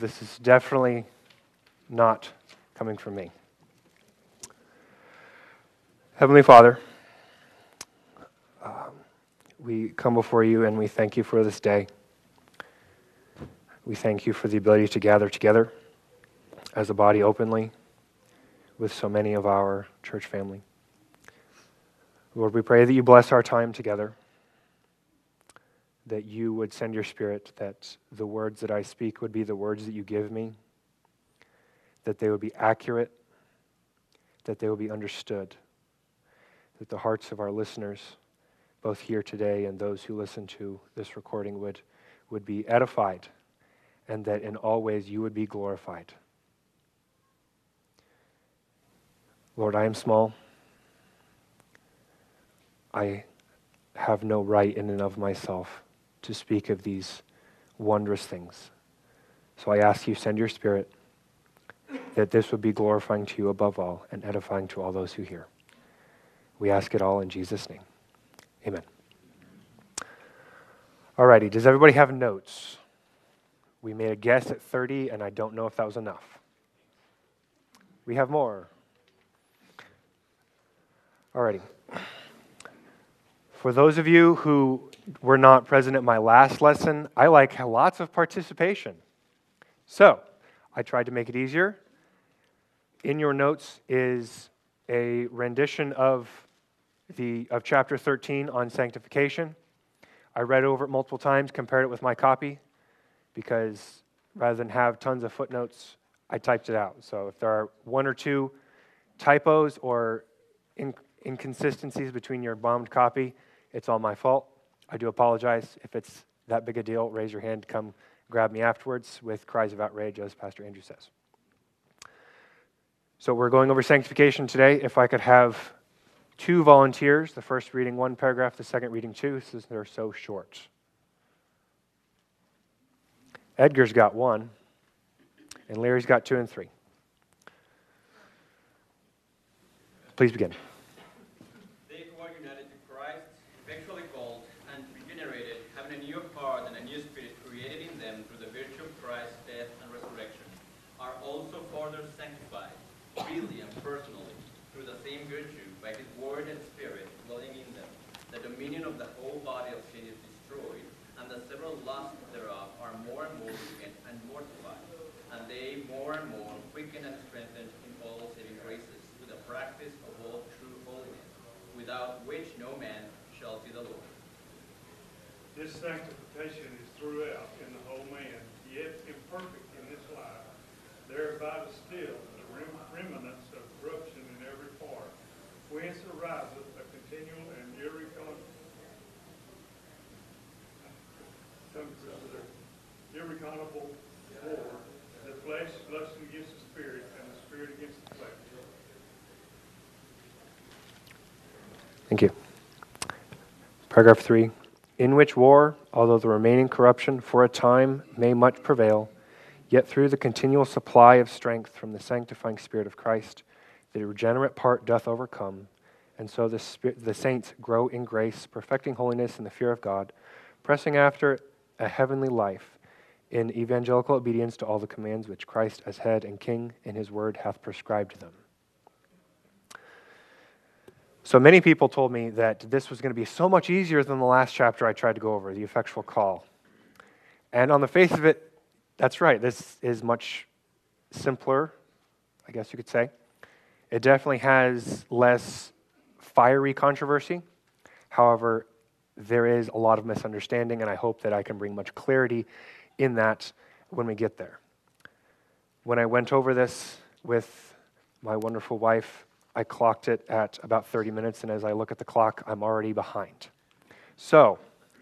this is definitely not coming from me. Heavenly Father, um, we come before you and we thank you for this day. We thank you for the ability to gather together as a body openly with so many of our church family. Lord, we pray that you bless our time together, that you would send your spirit, that the words that I speak would be the words that you give me, that they would be accurate, that they would be understood, that the hearts of our listeners, both here today and those who listen to this recording, would, would be edified, and that in all ways you would be glorified. Lord, I am small. I have no right in and of myself to speak of these wondrous things. So I ask you, send your spirit, that this would be glorifying to you above all and edifying to all those who hear. We ask it all in Jesus' name. Amen. Alrighty, does everybody have notes? We made a guess at 30, and I don't know if that was enough. We have more. Alrighty. For those of you who were not present at my last lesson, I like lots of participation. So, I tried to make it easier. In your notes is a rendition of the of chapter 13 on sanctification. I read over it multiple times, compared it with my copy, because rather than have tons of footnotes, I typed it out. So if there are one or two typos or inconsistencies between your bombed copy, it's all my fault. I do apologize. If it's that big a deal, raise your hand, come grab me afterwards with cries of outrage, as Pastor Andrew says. So we're going over sanctification today. If I could have two volunteers, the first reading one paragraph, the second reading two, since they're so short. Edgar's got one, and Larry's got two and three. Please begin. Sanctification is throughout in the whole man, yet imperfect in this life. There abideth still the remnants of corruption in every part, whence ariseth a continual and irreconcilable war, the flesh lusting against the spirit, and the spirit against the flesh. Thank you. Paragraph 3 in which war, although the remaining corruption for a time may much prevail, yet through the continual supply of strength from the sanctifying Spirit of Christ, the regenerate part doth overcome, and so the, spirit, the saints grow in grace, perfecting holiness in the fear of God, pressing after a heavenly life in evangelical obedience to all the commands which Christ, as head and king in his word, hath prescribed them. So many people told me that this was going to be so much easier than the last chapter I tried to go over, the effectual call. And on the face of it, that's right. This is much simpler, I guess you could say. It definitely has less fiery controversy. However, there is a lot of misunderstanding, and I hope that I can bring much clarity in that when we get there. When I went over this with my wonderful wife, I clocked it at about 30 minutes, and as I look at the clock, I'm already behind. So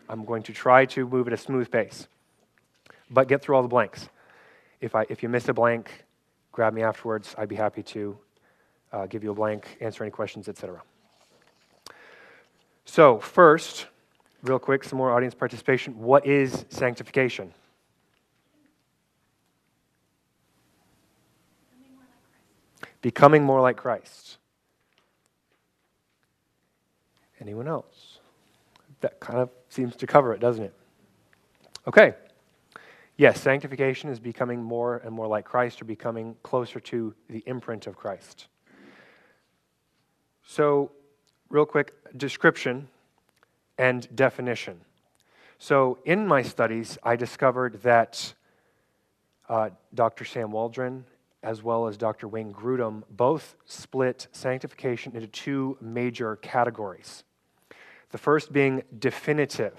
I'm going to try to move at a smooth pace, but get through all the blanks. If, I, if you miss a blank, grab me afterwards. I'd be happy to uh, give you a blank, answer any questions, etc. So, first, real quick, some more audience participation. What is sanctification? Becoming more like Christ. Anyone else? That kind of seems to cover it, doesn't it? Okay. Yes, sanctification is becoming more and more like Christ or becoming closer to the imprint of Christ. So, real quick description and definition. So, in my studies, I discovered that uh, Dr. Sam Waldron as well as Dr. Wayne Grudem both split sanctification into two major categories. The first being definitive.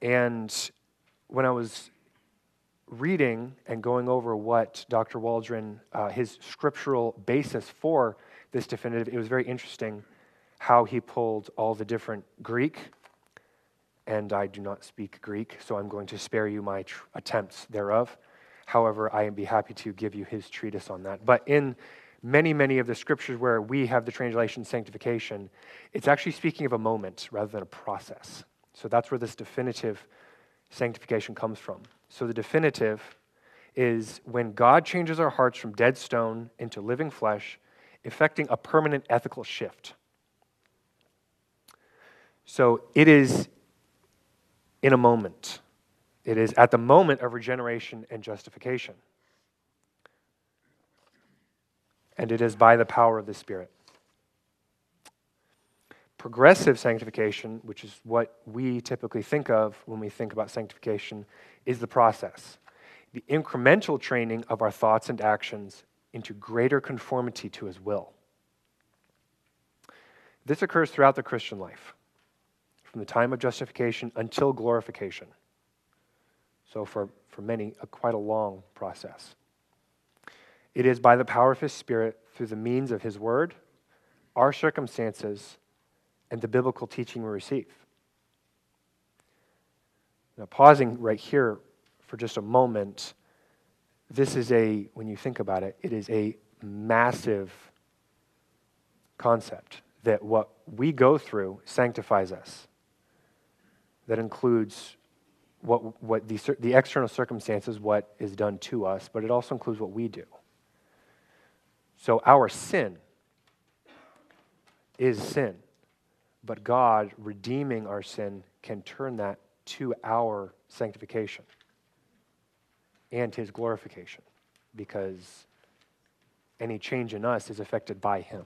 And when I was reading and going over what Dr. Waldron, uh, his scriptural basis for this definitive, it was very interesting how he pulled all the different Greek. And I do not speak Greek, so I'm going to spare you my tr- attempts thereof. However, I would be happy to give you his treatise on that. But in many, many of the scriptures where we have the translation sanctification, it's actually speaking of a moment rather than a process. So that's where this definitive sanctification comes from. So the definitive is when God changes our hearts from dead stone into living flesh, effecting a permanent ethical shift. So it is in a moment. It is at the moment of regeneration and justification. And it is by the power of the Spirit. Progressive sanctification, which is what we typically think of when we think about sanctification, is the process. The incremental training of our thoughts and actions into greater conformity to His will. This occurs throughout the Christian life, from the time of justification until glorification. So, for, for many, a, quite a long process. It is by the power of His Spirit, through the means of His Word, our circumstances, and the biblical teaching we receive. Now, pausing right here for just a moment, this is a, when you think about it, it is a massive concept that what we go through sanctifies us. That includes what, what the, the external circumstances, what is done to us, but it also includes what we do. So our sin is sin, but God, redeeming our sin, can turn that to our sanctification and his glorification because any change in us is affected by him.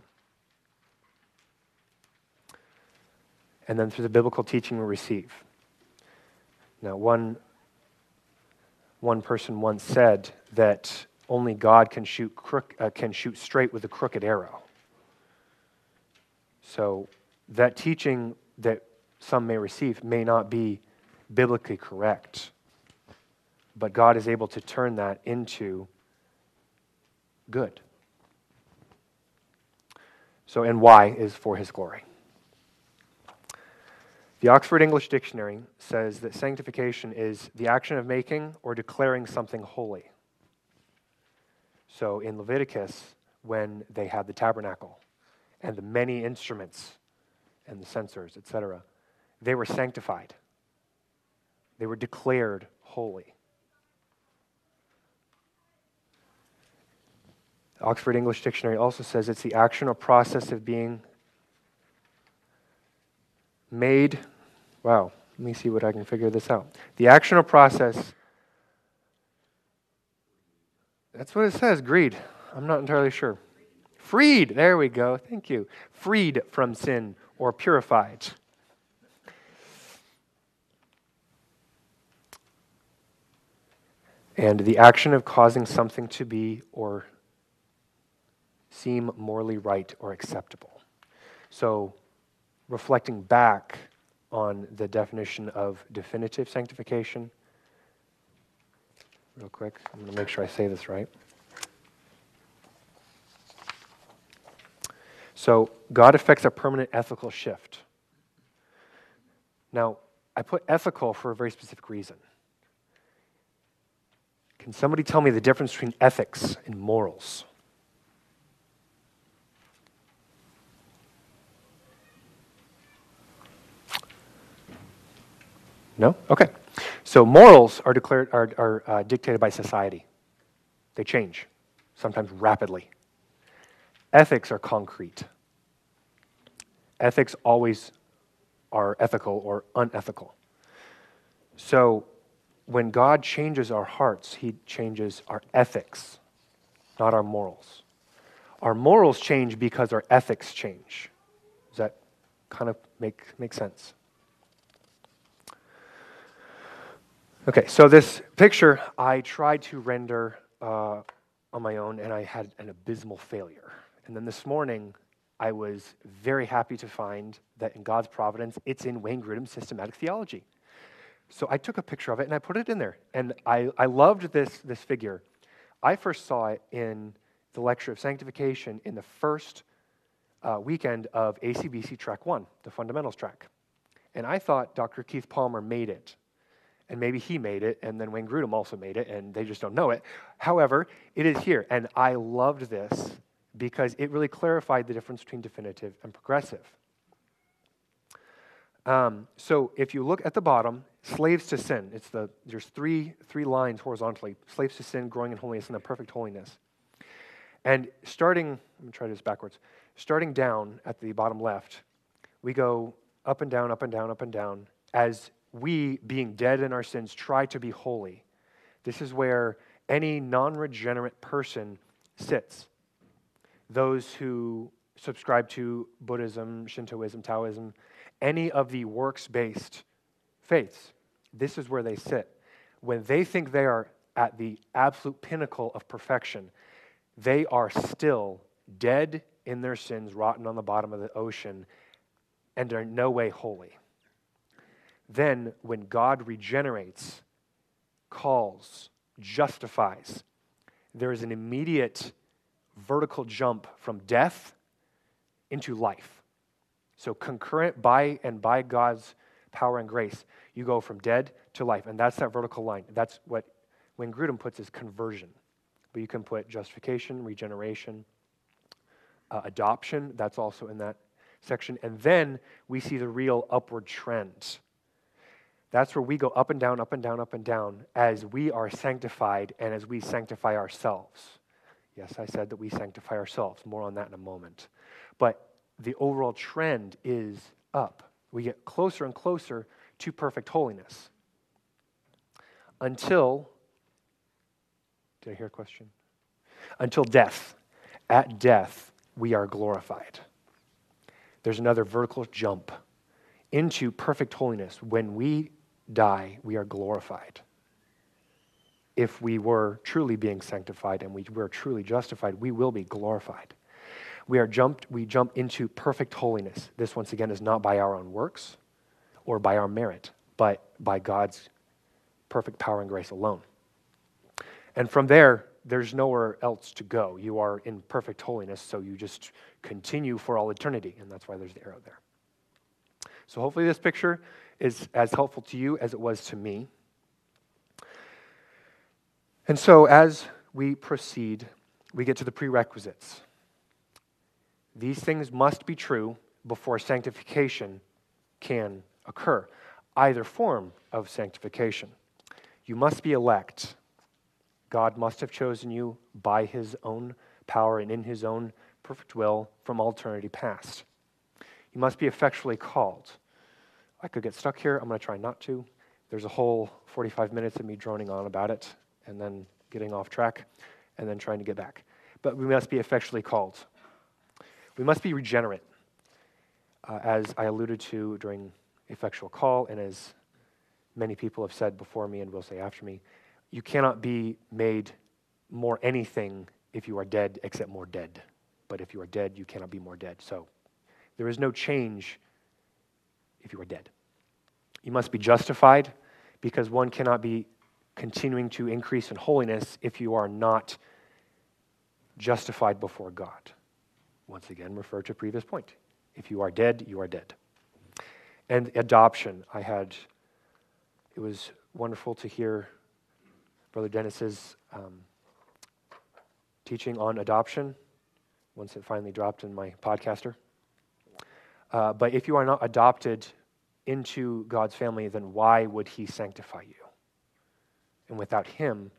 And then through the biblical teaching we receive. Now, one, one person once said that only God can shoot, crook, uh, can shoot straight with a crooked arrow. So, that teaching that some may receive may not be biblically correct, but God is able to turn that into good. So, and why is for his glory. The Oxford English Dictionary says that sanctification is the action of making or declaring something holy. So in Leviticus, when they had the tabernacle and the many instruments and the censers, etc., they were sanctified. They were declared holy. The Oxford English Dictionary also says it's the action or process of being made, wow, let me see what I can figure this out. The action or process, that's what it says, greed. I'm not entirely sure. Freed, there we go, thank you. Freed from sin or purified. And the action of causing something to be or seem morally right or acceptable. So, reflecting back on the definition of definitive sanctification, real quick, I'm going to make sure I say this right. So, God affects a permanent ethical shift. Now, I put ethical for a very specific reason. Can somebody tell me the difference between ethics and morals? No? Okay. So morals are, declared, are, are uh, dictated by society. They change, sometimes rapidly. Ethics are concrete. Ethics always are ethical or unethical. So when God changes our hearts, He changes our ethics, not our morals. Our morals change because our ethics change. Does that kind of make, make sense? Okay, so this picture I tried to render uh, on my own, and I had an abysmal failure. And then this morning, I was very happy to find that in God's providence, it's in Wayne Grudem's systematic theology. So I took a picture of it and I put it in there. And I, I loved this, this figure. I first saw it in the lecture of sanctification in the first uh, weekend of ACBC Track 1, the fundamentals track. And I thought Dr. Keith Palmer made it. And maybe he made it, and then Wayne Grudem also made it, and they just don't know it. However, it is here. And I loved this because it really clarified the difference between definitive and progressive. Um, so if you look at the bottom, slaves to sin. It's the there's three three lines horizontally: slaves to sin, growing in holiness, and then perfect holiness. And starting, let me try this backwards. Starting down at the bottom left, we go up and down, up and down, up and down, as we, being dead in our sins, try to be holy. This is where any non regenerate person sits. Those who subscribe to Buddhism, Shintoism, Taoism, any of the works based faiths, this is where they sit. When they think they are at the absolute pinnacle of perfection, they are still dead in their sins, rotten on the bottom of the ocean, and are in no way holy. Then, when God regenerates, calls, justifies, there is an immediate vertical jump from death into life. So, concurrent by and by God's power and grace, you go from dead to life. And that's that vertical line. That's what Wayne Grudem puts as conversion. But you can put justification, regeneration, uh, adoption, that's also in that section. And then we see the real upward trend. That's where we go up and down, up and down, up and down as we are sanctified and as we sanctify ourselves. Yes, I said that we sanctify ourselves. More on that in a moment. But the overall trend is up. We get closer and closer to perfect holiness until, did I hear a question? Until death. At death, we are glorified. There's another vertical jump into perfect holiness. When we die, we are glorified. If we were truly being sanctified and we were truly justified, we will be glorified. We are jumped, we jump into perfect holiness. This once again is not by our own works or by our merit, but by God's perfect power and grace alone. And from there, there's nowhere else to go. You are in perfect holiness, so you just continue for all eternity, and that's why there's the arrow there. So hopefully this picture is as helpful to you as it was to me. And so as we proceed, we get to the prerequisites. These things must be true before sanctification can occur, either form of sanctification. You must be elect. God must have chosen you by his own power and in his own perfect will from all eternity past. You must be effectually called. I could get stuck here. I'm going to try not to. There's a whole 45 minutes of me droning on about it and then getting off track and then trying to get back. But we must be effectually called. We must be regenerate, uh, as I alluded to during effectual call, and as many people have said before me and will say after me. You cannot be made more anything if you are dead except more dead. But if you are dead, you cannot be more dead. So there is no change if you are dead. You must be justified because one cannot be continuing to increase in holiness if you are not justified before God. Once again, refer to previous point. If you are dead, you are dead. And adoption, I had, it was wonderful to hear Brother Dennis's um, teaching on adoption once it finally dropped in my podcaster. Uh, but if you are not adopted into God's family, then why would He sanctify you? And without Him,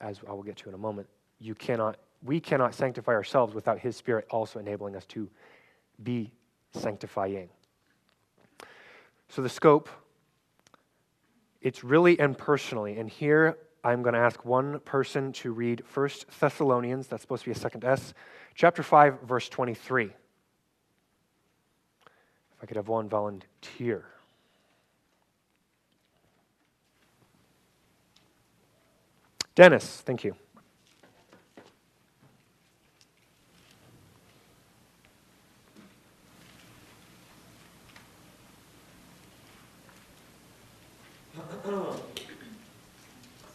as I will get to in a moment, you cannot we cannot sanctify ourselves without His Spirit also enabling us to be sanctifying. So, the scope It's really and personally. And here I'm going to ask one person to read 1 Thessalonians, that's supposed to be a second S, chapter 5, verse 23. I could have one volunteer. Dennis, thank you.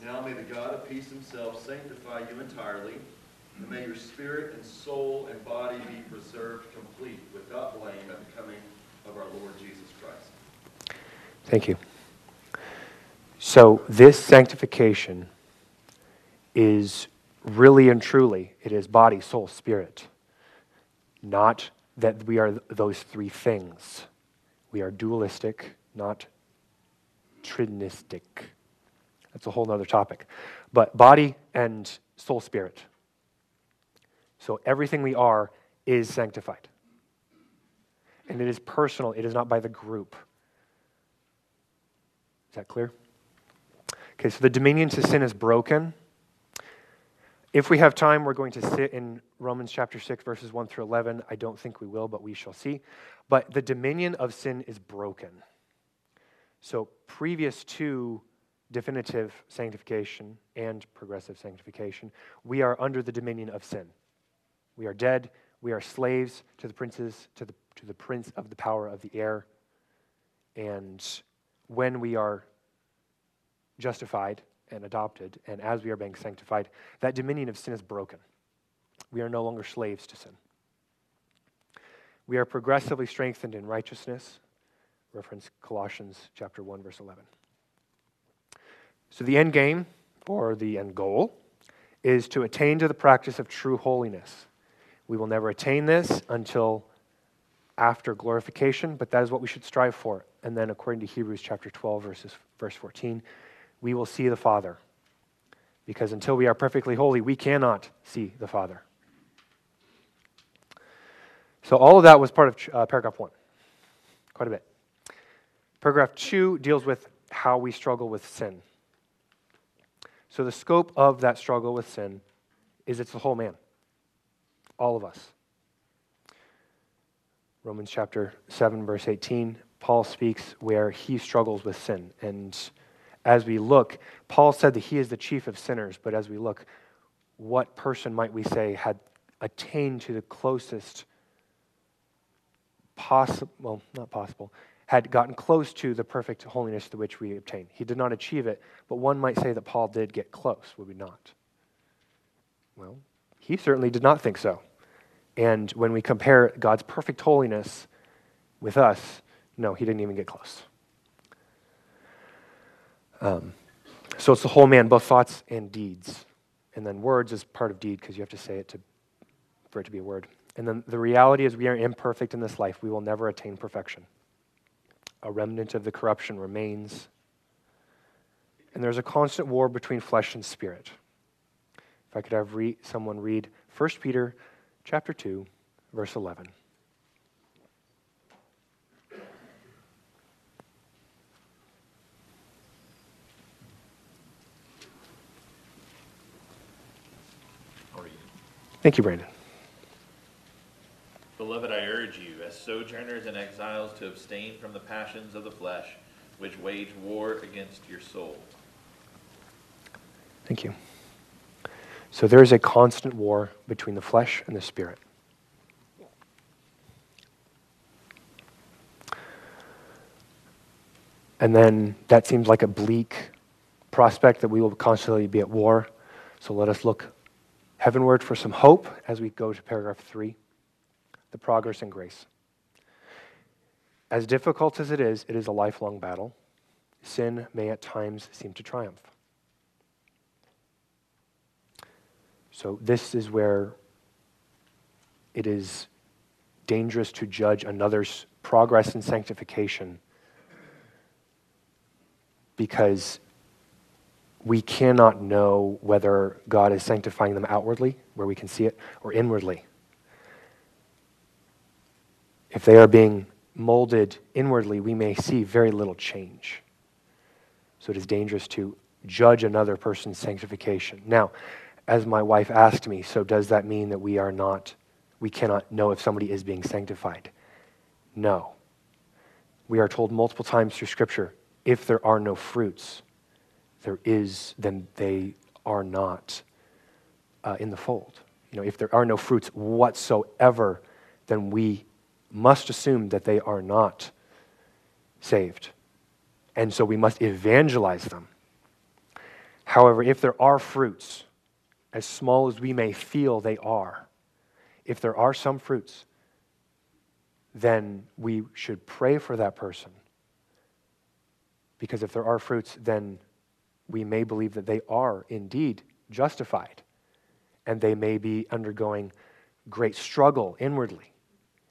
Now may the God of peace himself sanctify you entirely, and may your spirit and soul and body be preserved complete without blame at the coming of our Lord Jesus Christ. Thank you. So, this sanctification is really and truly, it is body, soul, spirit. Not that we are those three things. We are dualistic, not trinistic. That's a whole other topic. But body and soul, spirit. So everything we are is sanctified. And it is personal, it is not by the group. Is that clear? Okay, so the dominion to sin is broken. If we have time, we're going to sit in Romans chapter 6, verses 1 through 11. I don't think we will, but we shall see. But the dominion of sin is broken. So, previous to definitive sanctification and progressive sanctification, we are under the dominion of sin. We are dead. We are slaves to the princes, to the, to the prince of the power of the air. And when we are justified, and adopted, and as we are being sanctified, that dominion of sin is broken. We are no longer slaves to sin. We are progressively strengthened in righteousness. Reference Colossians chapter 1, verse 11. So the end game, or the end goal, is to attain to the practice of true holiness. We will never attain this until after glorification, but that is what we should strive for. And then according to Hebrews chapter 12, verses, verse 14, we will see the Father. Because until we are perfectly holy, we cannot see the Father. So, all of that was part of uh, paragraph one, quite a bit. Paragraph two deals with how we struggle with sin. So, the scope of that struggle with sin is it's the whole man, all of us. Romans chapter 7, verse 18, Paul speaks where he struggles with sin. And as we look, Paul said that he is the chief of sinners, but as we look, what person might we say had attained to the closest possible, well, not possible, had gotten close to the perfect holiness to which we obtain. He did not achieve it, but one might say that Paul did get close, would we not? Well, he certainly did not think so. And when we compare God's perfect holiness with us, no, he didn't even get close. Um, so it's the whole man, both thoughts and deeds. And then words is part of deed because you have to say it to, for it to be a word. And then the reality is we are imperfect in this life. We will never attain perfection. A remnant of the corruption remains. And there's a constant war between flesh and spirit. If I could have re- someone read 1 Peter chapter 2, verse 11. Thank you, Brandon. Beloved, I urge you, as sojourners and exiles, to abstain from the passions of the flesh, which wage war against your soul. Thank you. So there is a constant war between the flesh and the spirit. And then that seems like a bleak prospect that we will constantly be at war. So let us look heavenward for some hope as we go to paragraph three the progress and grace. As difficult as it is, it is a lifelong battle. Sin may at times seem to triumph. So, this is where it is dangerous to judge another's progress in sanctification because we cannot know whether God is sanctifying them outwardly, where we can see it, or inwardly. If they are being molded inwardly, we may see very little change. So it is dangerous to judge another person's sanctification. Now, as my wife asked me, so does that mean that we are not, we cannot know if somebody is being sanctified? No. We are told multiple times through Scripture if there are no fruits, there is, then they are not uh, in the fold. You know, if there are no fruits whatsoever, then we must assume that they are not saved. And so we must evangelize them. However, if there are fruits, as small as we may feel they are, if there are some fruits, then we should pray for that person. Because if there are fruits, then we may believe that they are indeed justified and they may be undergoing great struggle inwardly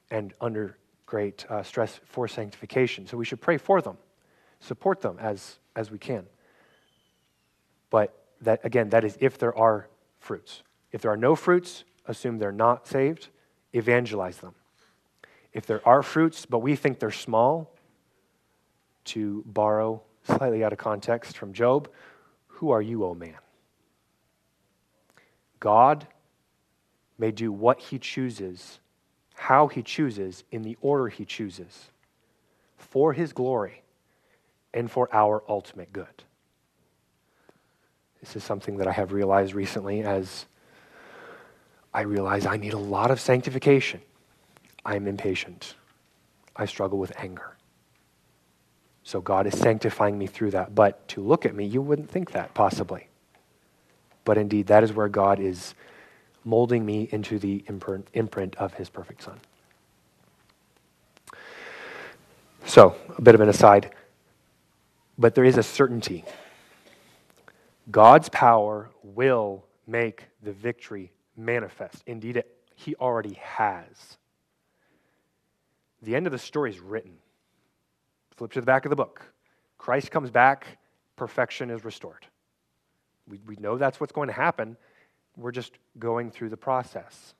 and under great uh, stress for sanctification. So we should pray for them, support them as, as we can. But that, again, that is if there are fruits. If there are no fruits, assume they're not saved, evangelize them. If there are fruits, but we think they're small, to borrow slightly out of context from Job, who are you, O man? God may do what he chooses, how he chooses, in the order he chooses, for his glory and for our ultimate good. This is something that I have realized recently as I realize I need a lot of sanctification. I'm impatient. I struggle with anger. So God is sanctifying me through that. But to look at me, you wouldn't think that possibly. But indeed, that is where God is molding me into the imprint, imprint of his perfect Son. So, a bit of an aside, but there is a certainty. God's power will make the victory manifest. Indeed, it, he already has. The end of the story is written. Flip to the back of the book. Christ comes back, perfection is restored. We, we know that's what's going to happen. We're just going through the process.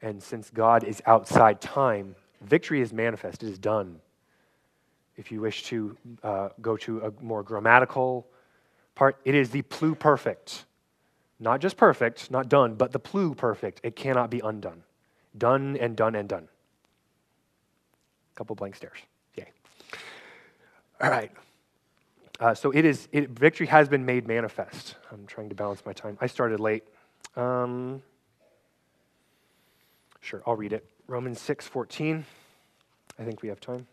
And since God is outside time, victory is manifest, it is done. If you wish to uh, go to a more grammatical part, it is the pluperfect. Not just perfect, not done, but the pluperfect. It cannot be undone. Done and done and done A couple blank stares. Yay. All right. Uh, so it is. It, victory has been made manifest. I'm trying to balance my time. I started late. Um, sure, I'll read it. Romans six fourteen. I think we have time.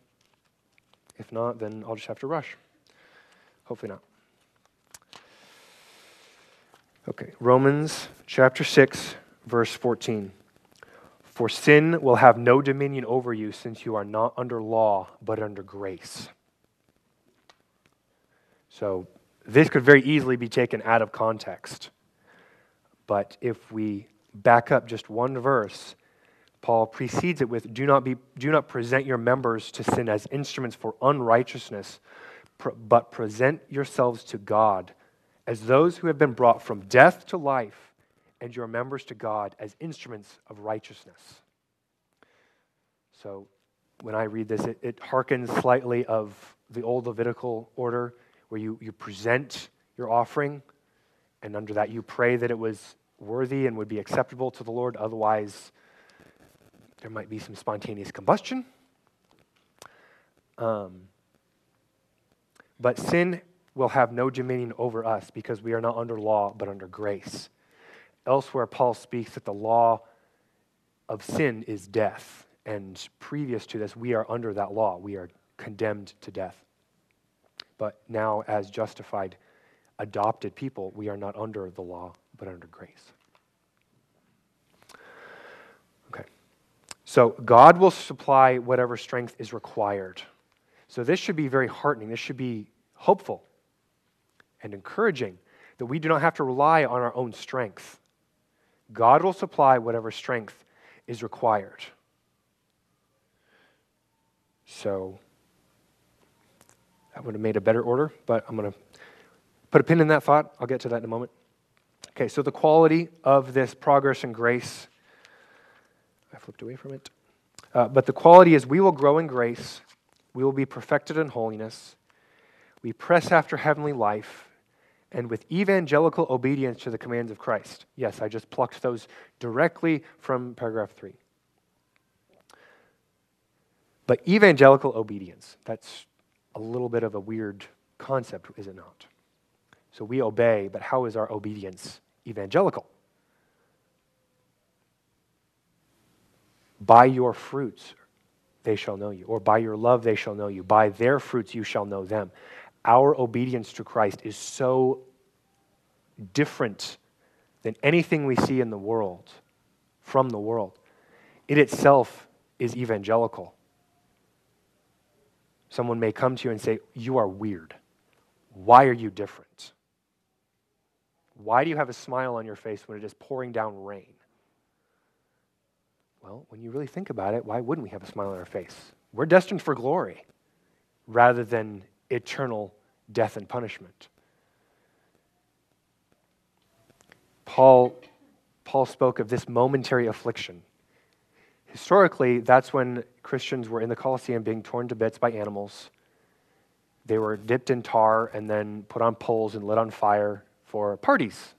If not, then I'll just have to rush. Hopefully not. Okay, Romans chapter 6, verse 14. For sin will have no dominion over you since you are not under law, but under grace. So, this could very easily be taken out of context. But if we back up just one verse, Paul precedes it with do not, be, do not present your members to sin as instruments for unrighteousness, but present yourselves to God as those who have been brought from death to life and your members to God as instruments of righteousness. So when I read this, it, it harkens slightly of the old Levitical order where you, you present your offering, and under that you pray that it was worthy and would be acceptable to the Lord. Otherwise, there might be some spontaneous combustion. Um, but sin will have no dominion over us because we are not under law but under grace. Elsewhere, Paul speaks that the law of sin is death. And previous to this, we are under that law. We are condemned to death. But now, as justified, adopted people, we are not under the law, but under grace. Okay. So, God will supply whatever strength is required. So, this should be very heartening. This should be hopeful and encouraging that we do not have to rely on our own strength. God will supply whatever strength is required. So that would have made a better order, but I'm going to put a pin in that thought. I'll get to that in a moment. Okay, so the quality of this progress and grace, I flipped away from it. Uh, but the quality is we will grow in grace, we will be perfected in holiness, we press after heavenly life and with evangelical obedience to the commands of Christ. Yes, I just plucked those directly from paragraph 3. But evangelical obedience, that's a little bit of a weird concept, is it not? So we obey, but how is our obedience evangelical? By your fruits they shall know you, or by your love they shall know you. By their fruits you shall know them. Our obedience to Christ is so different than anything we see in the world, from the world. It itself is evangelical. Someone may come to you and say, You are weird. Why are you different? Why do you have a smile on your face when it is pouring down rain? Well, when you really think about it, why wouldn't we have a smile on our face? We're destined for glory rather than eternal death and punishment. Paul, Paul spoke of this momentary affliction. Historically, that's when Christians were in the Colosseum being torn to bits by animals. They were dipped in tar and then put on poles and lit on fire for parties.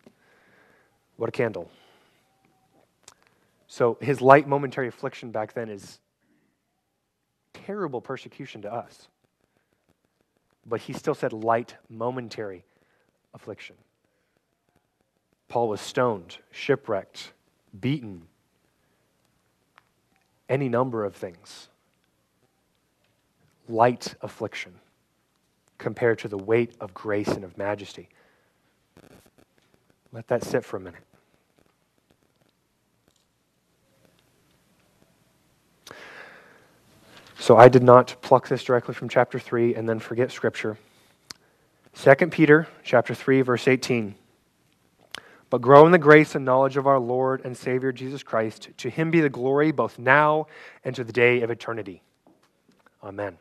What a candle. So his light momentary affliction back then is terrible persecution to us. But he still said light momentary affliction. Paul was stoned, shipwrecked, beaten, any number of things. Light affliction compared to the weight of grace and of majesty. Let that sit for a minute. So I did not pluck this directly from chapter 3 and then forget scripture. 2 Peter chapter 3 verse 18. But grow in the grace and knowledge of our Lord and Savior Jesus Christ. To him be the glory both now and to the day of eternity. Amen.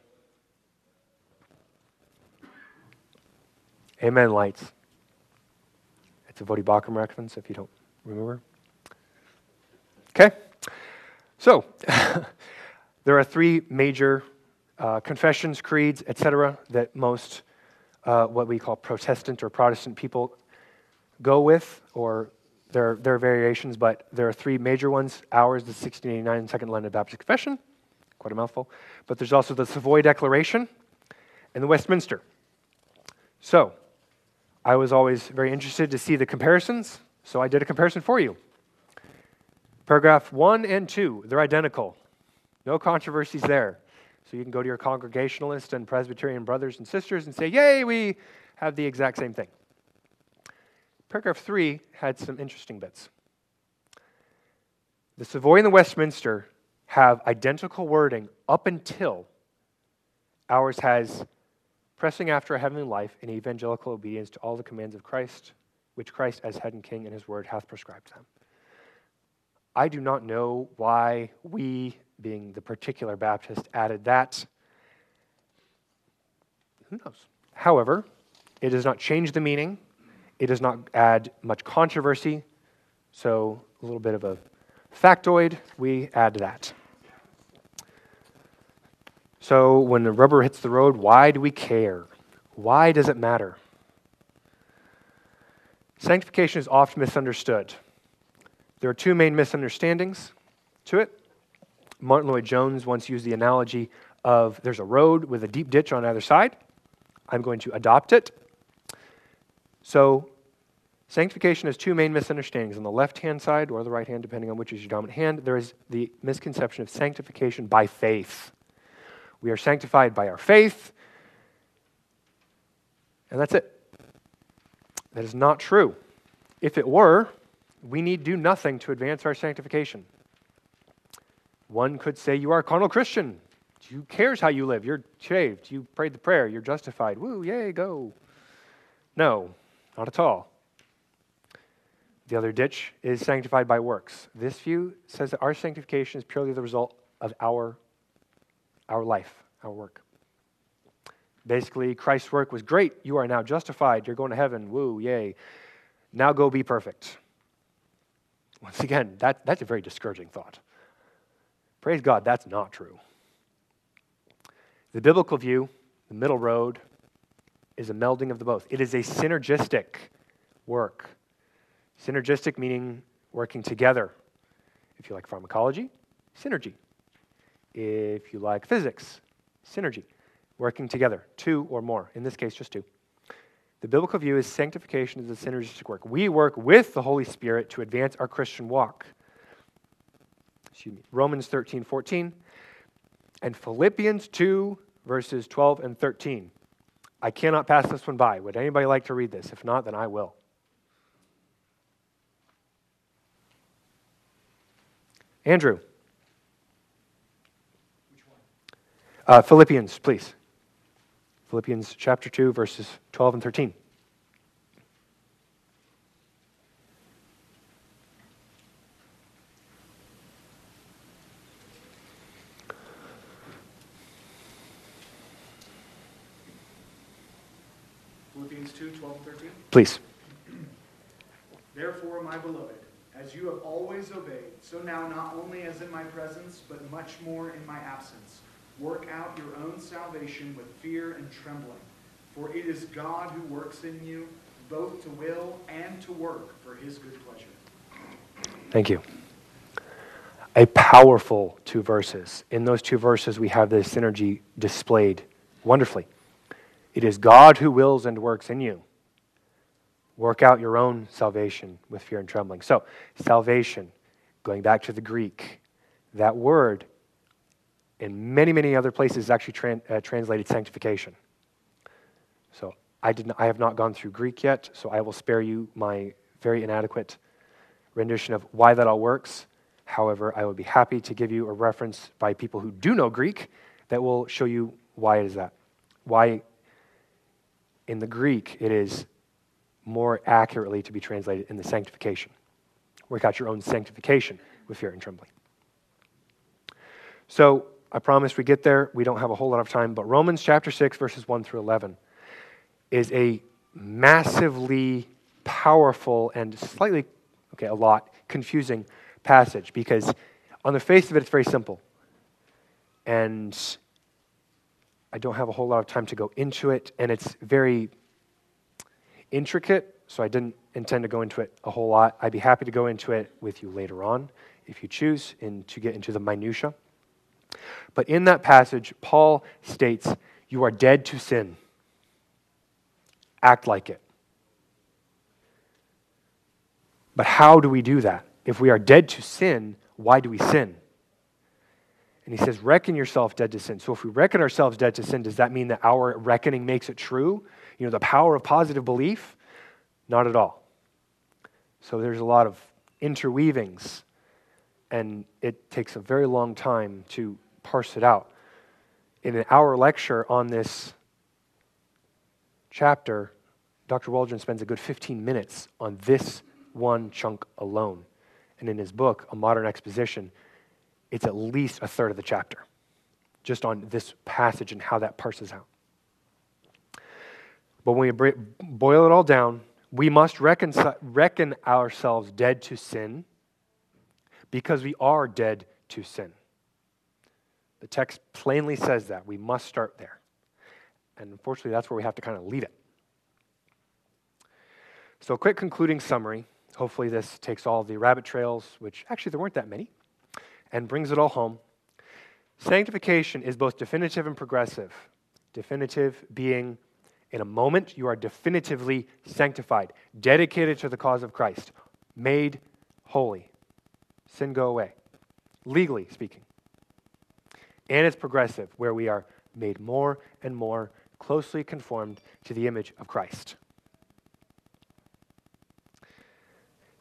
Amen, lights. It's a Baucham reference if you don't remember. Okay? So, there are three major uh, confessions, creeds, etc., that most uh, what we call Protestant or Protestant people go with, or there, there are variations, but there are three major ones ours, the 1689 Second London Baptist Confession, quite a mouthful, but there's also the Savoy Declaration and the Westminster. So, I was always very interested to see the comparisons, so I did a comparison for you. Paragraph 1 and 2, they're identical. No controversies there. So you can go to your Congregationalist and Presbyterian brothers and sisters and say, Yay, we have the exact same thing. Paragraph 3 had some interesting bits. The Savoy and the Westminster have identical wording up until ours has pressing after a heavenly life in evangelical obedience to all the commands of Christ, which Christ, as head and king in his word, hath prescribed them. I do not know why we, being the particular Baptist, added that. Who knows? However, it does not change the meaning it does not add much controversy, so a little bit of a factoid, we add that. So when the rubber hits the road, why do we care? Why does it matter? Sanctification is often misunderstood. There are two main misunderstandings to it. Martyn Lloyd-Jones once used the analogy of there's a road with a deep ditch on either side. I'm going to adopt it. So, sanctification has two main misunderstandings. On the left hand side, or the right hand, depending on which is your dominant hand, there is the misconception of sanctification by faith. We are sanctified by our faith, and that's it. That is not true. If it were, we need do nothing to advance our sanctification. One could say you are a carnal Christian. Who cares how you live? You're shaved. You prayed the prayer. You're justified. Woo, yay, go. No, not at all. The other ditch is sanctified by works. This view says that our sanctification is purely the result of our, our life, our work. Basically, Christ's work was great. You are now justified. You're going to heaven. Woo, yay. Now go be perfect. Once again, that, that's a very discouraging thought. Praise God, that's not true. The biblical view, the middle road, is a melding of the both. It is a synergistic work. Synergistic meaning working together. If you like pharmacology, synergy. If you like physics, synergy. Working together, two or more. In this case, just two. The biblical view is sanctification is a synergistic work. We work with the Holy Spirit to advance our Christian walk. Excuse me. Romans 13, 14, and Philippians 2, verses 12 and 13. I cannot pass this one by. Would anybody like to read this? If not, then I will. Andrew. Uh, Philippians, please. Philippians chapter 2, verses 12 and 13. Philippians 2 12 and 13. Please. Therefore, my beloved, as you have always obeyed, so now not only as in my presence, but much more in my absence, work out your own salvation with fear and trembling. For it is God who works in you, both to will and to work for his good pleasure. Thank you. A powerful two verses. In those two verses, we have the synergy displayed wonderfully. It is God who wills and works in you. Work out your own salvation with fear and trembling. So, salvation, going back to the Greek, that word in many, many other places actually tran- uh, translated sanctification. So, I, did I have not gone through Greek yet, so I will spare you my very inadequate rendition of why that all works. However, I would be happy to give you a reference by people who do know Greek that will show you why it is that. Why in the Greek it is more accurately to be translated in the sanctification. Work out your own sanctification with fear and trembling. So I promise we get there. We don't have a whole lot of time, but Romans chapter 6, verses 1 through 11 is a massively powerful and slightly, okay, a lot confusing passage because on the face of it, it's very simple. And I don't have a whole lot of time to go into it, and it's very intricate, so I didn't intend to go into it a whole lot. I'd be happy to go into it with you later on if you choose and to get into the minutia. But in that passage, Paul states, You are dead to sin. Act like it. But how do we do that? If we are dead to sin, why do we sin? And he says, Reckon yourself dead to sin. So if we reckon ourselves dead to sin, does that mean that our reckoning makes it true? You know, the power of positive belief? Not at all. So there's a lot of interweavings, and it takes a very long time to parse it out. In an hour lecture on this chapter, Dr. Waldron spends a good 15 minutes on this one chunk alone. And in his book, A Modern Exposition, it's at least a third of the chapter, just on this passage and how that parses out. But when we boil it all down, we must reckon, reckon ourselves dead to sin because we are dead to sin. The text plainly says that. We must start there. And unfortunately, that's where we have to kind of leave it. So, a quick concluding summary. Hopefully, this takes all the rabbit trails, which actually there weren't that many, and brings it all home. Sanctification is both definitive and progressive. Definitive being in a moment, you are definitively sanctified, dedicated to the cause of Christ, made holy. Sin go away, legally speaking. And it's progressive, where we are made more and more closely conformed to the image of Christ.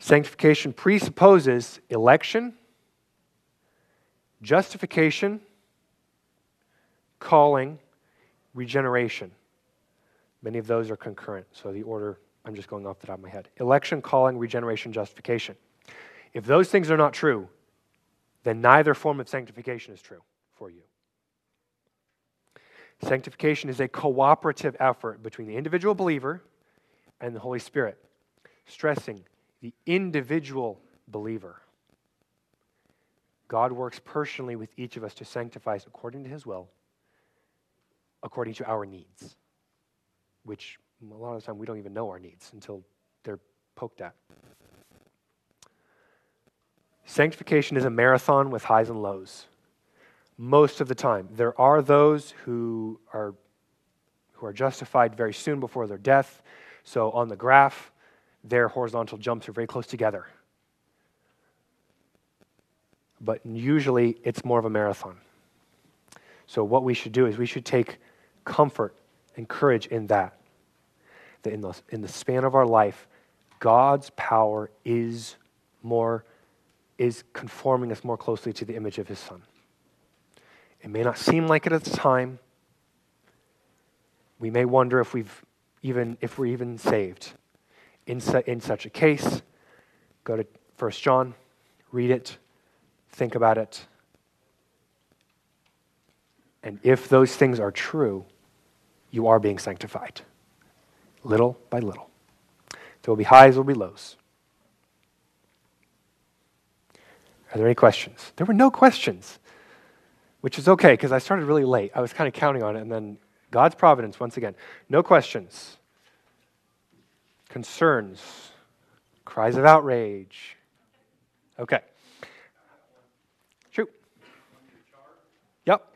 Sanctification presupposes election, justification, calling, regeneration. Many of those are concurrent, so the order, I'm just going off the top of my head. Election, calling, regeneration, justification. If those things are not true, then neither form of sanctification is true for you. Sanctification is a cooperative effort between the individual believer and the Holy Spirit, stressing the individual believer. God works personally with each of us to sanctify us according to his will, according to our needs. which a lot of the time we don't even know our needs until they're poked at. Sanctification is a marathon with highs and lows. Most of the time. There are those who are, who are justified very soon before their death. So on the graph, their horizontal jumps are very close together. But usually it's more of a marathon. So what we should do is we should take comfort and courage in that. That in the, in the span of our life, God's power is more is conforming us more closely to the image of his son. It may not seem like it at the time. We may wonder if we've even if we're even saved. In, su- in such a case, go to 1 John, read it, think about it. And if those things are true, you are being sanctified, little by little. There will be highs, there will be lows. Are there any questions? There were no questions, which is okay because I started really late. I was kind of counting on it, and then God's providence, once again. No questions, concerns, cries of outrage. Okay. Shoot. Yep.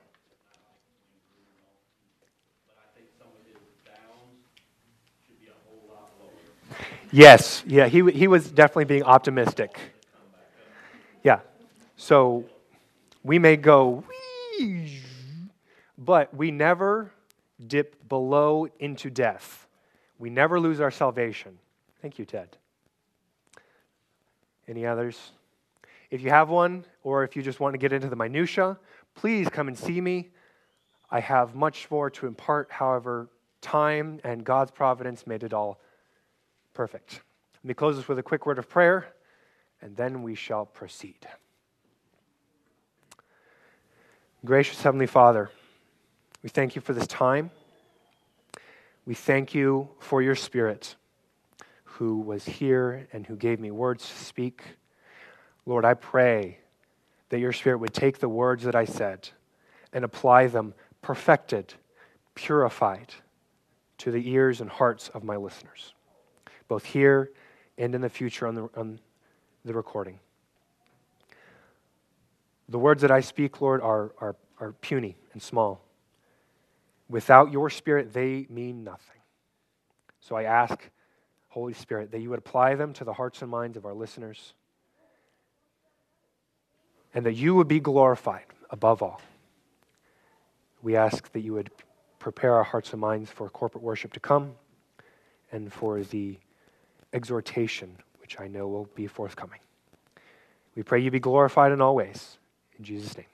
Yes, yeah, he, he was definitely being optimistic. Yeah. So we may go, but we never dip below into death. We never lose our salvation. Thank you, Ted. Any others? If you have one, or if you just want to get into the minutia, please come and see me. I have much more to impart, however, time and God's providence made it all perfect. Let me close this with a quick word of prayer, and then we shall proceed. Gracious Heavenly Father, we thank you for this time. We thank you for your Spirit who was here and who gave me words to speak. Lord, I pray that your Spirit would take the words that I said and apply them perfected, purified to the ears and hearts of my listeners, both here and in the future on the, on the recording. The words that I speak, Lord, are, are, are puny and small. Without your Spirit, they mean nothing. So I ask, Holy Spirit, that you would apply them to the hearts and minds of our listeners, and that you would be glorified above all. We ask that you would prepare our hearts and minds for corporate worship to come and for the exhortation, which I know will be forthcoming. We pray you be glorified in all ways. In Jesus' name.